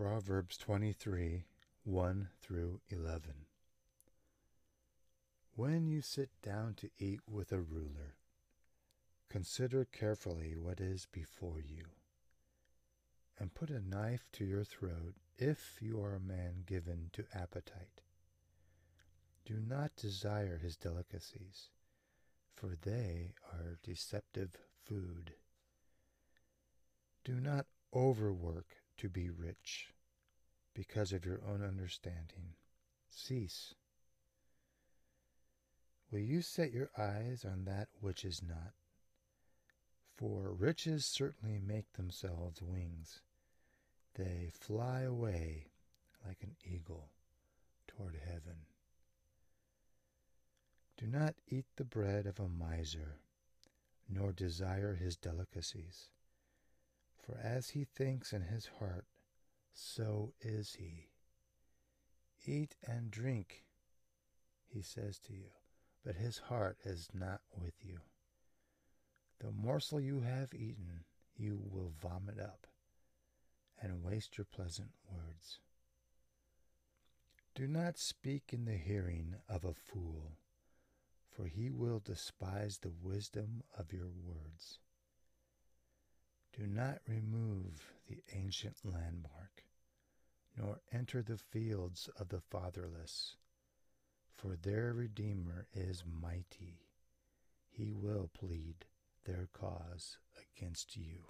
Proverbs 23 1 through 11. When you sit down to eat with a ruler, consider carefully what is before you, and put a knife to your throat if you are a man given to appetite. Do not desire his delicacies, for they are deceptive food. Do not overwork to be rich because of your own understanding. Cease. Will you set your eyes on that which is not? For riches certainly make themselves wings. They fly away like an eagle toward heaven. Do not eat the bread of a miser, nor desire his delicacies. For as he thinks in his heart, so is he. Eat and drink, he says to you, but his heart is not with you. The morsel you have eaten, you will vomit up and waste your pleasant words. Do not speak in the hearing of a fool, for he will despise the wisdom of your words. Do not remove the ancient landmark, nor enter the fields of the fatherless, for their Redeemer is mighty. He will plead their cause against you.